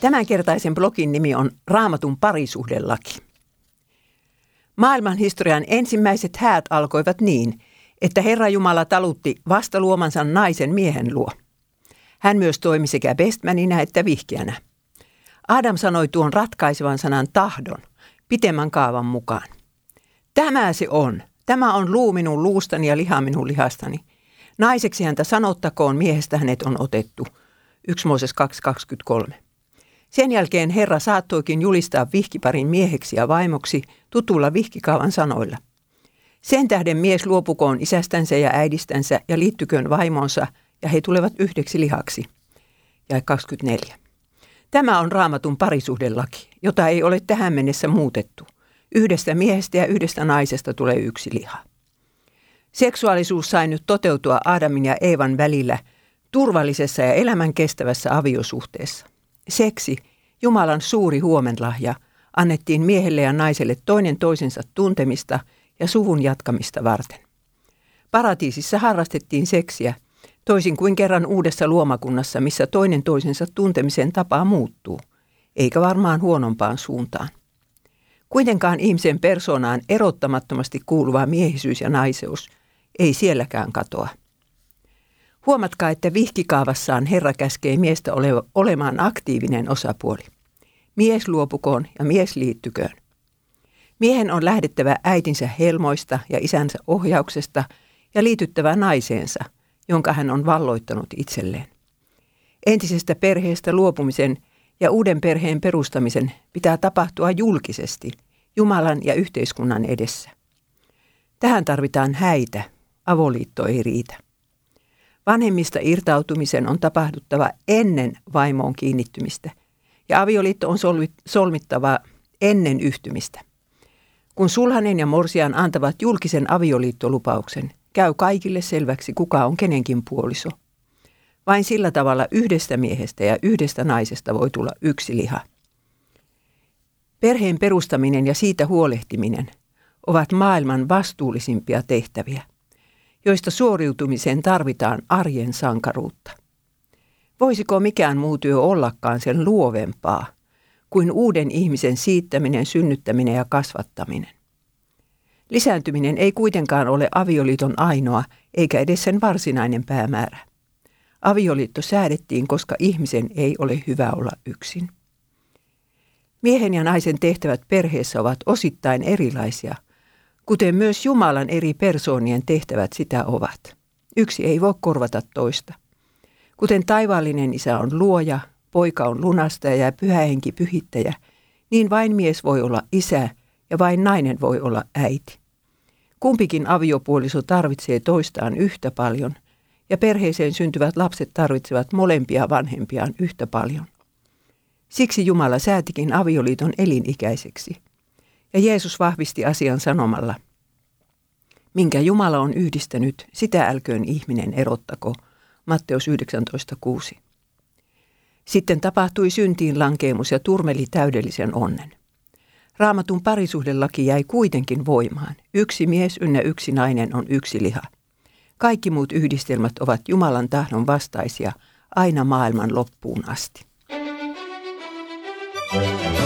Tämänkertaisen blogin nimi on Raamatun parisuhdelaki. Maailman historian ensimmäiset häät alkoivat niin, että Herra Jumala talutti vasta luomansa naisen miehen luo. Hän myös toimi sekä bestmanina että vihkiänä. Adam sanoi tuon ratkaisevan sanan tahdon, pitemmän kaavan mukaan. Tämä se on. Tämä on luu minun luustani ja liha minun lihastani. Naiseksi häntä sanottakoon, miehestä hänet on otettu. 1 Mooses 2.23. Sen jälkeen Herra saattoikin julistaa vihkiparin mieheksi ja vaimoksi tutulla vihkikaavan sanoilla. Sen tähden mies luopukoon isästänsä ja äidistänsä ja liittyköön vaimonsa, ja he tulevat yhdeksi lihaksi. Ja 24. Tämä on raamatun parisuhdelaki, jota ei ole tähän mennessä muutettu. Yhdestä miehestä ja yhdestä naisesta tulee yksi liha. Seksuaalisuus sai nyt toteutua Aadamin ja Eevan välillä turvallisessa ja elämän kestävässä aviosuhteessa. Seksi, Jumalan suuri huomenlahja, annettiin miehelle ja naiselle toinen toisensa tuntemista ja suvun jatkamista varten. Paratiisissa harrastettiin seksiä, toisin kuin kerran uudessa luomakunnassa, missä toinen toisensa tuntemisen tapaa muuttuu, eikä varmaan huonompaan suuntaan. Kuitenkaan ihmisen persoonaan erottamattomasti kuuluva miehisyys ja naiseus ei sielläkään katoa. Huomatkaa, että vihkikaavassaan Herra käskee miestä ole, olemaan aktiivinen osapuoli. Mies luopukoon ja mies liittyköön. Miehen on lähdettävä äitinsä helmoista ja isänsä ohjauksesta ja liityttävä naiseensa, jonka hän on valloittanut itselleen. Entisestä perheestä luopumisen ja uuden perheen perustamisen pitää tapahtua julkisesti, Jumalan ja yhteiskunnan edessä. Tähän tarvitaan häitä, avoliitto ei riitä. Vanhemmista irtautumisen on tapahduttava ennen vaimoon kiinnittymistä ja avioliitto on solmittava ennen yhtymistä. Kun sulhanen ja morsian antavat julkisen avioliittolupauksen, käy kaikille selväksi, kuka on kenenkin puoliso. Vain sillä tavalla yhdestä miehestä ja yhdestä naisesta voi tulla yksi liha. Perheen perustaminen ja siitä huolehtiminen ovat maailman vastuullisimpia tehtäviä joista suoriutumiseen tarvitaan arjen sankaruutta. Voisiko mikään muu työ ollakaan sen luovempaa kuin uuden ihmisen siittäminen, synnyttäminen ja kasvattaminen? Lisääntyminen ei kuitenkaan ole avioliiton ainoa eikä edes sen varsinainen päämäärä. Avioliitto säädettiin, koska ihmisen ei ole hyvä olla yksin. Miehen ja naisen tehtävät perheessä ovat osittain erilaisia – kuten myös Jumalan eri persoonien tehtävät sitä ovat. Yksi ei voi korvata toista. Kuten taivaallinen isä on luoja, poika on lunastaja ja pyhähenki pyhittäjä, niin vain mies voi olla isä ja vain nainen voi olla äiti. Kumpikin aviopuoliso tarvitsee toistaan yhtä paljon, ja perheeseen syntyvät lapset tarvitsevat molempia vanhempiaan yhtä paljon. Siksi Jumala säätikin avioliiton elinikäiseksi – ja Jeesus vahvisti asian sanomalla, minkä Jumala on yhdistänyt, sitä älköön ihminen erottako. Matteus 19.6. Sitten tapahtui syntiin lankeemus ja turmeli täydellisen onnen. Raamatun parisuhdelaki jäi kuitenkin voimaan. Yksi mies ynnä yksi nainen on yksi liha. Kaikki muut yhdistelmät ovat Jumalan tahdon vastaisia aina maailman loppuun asti. Thank you.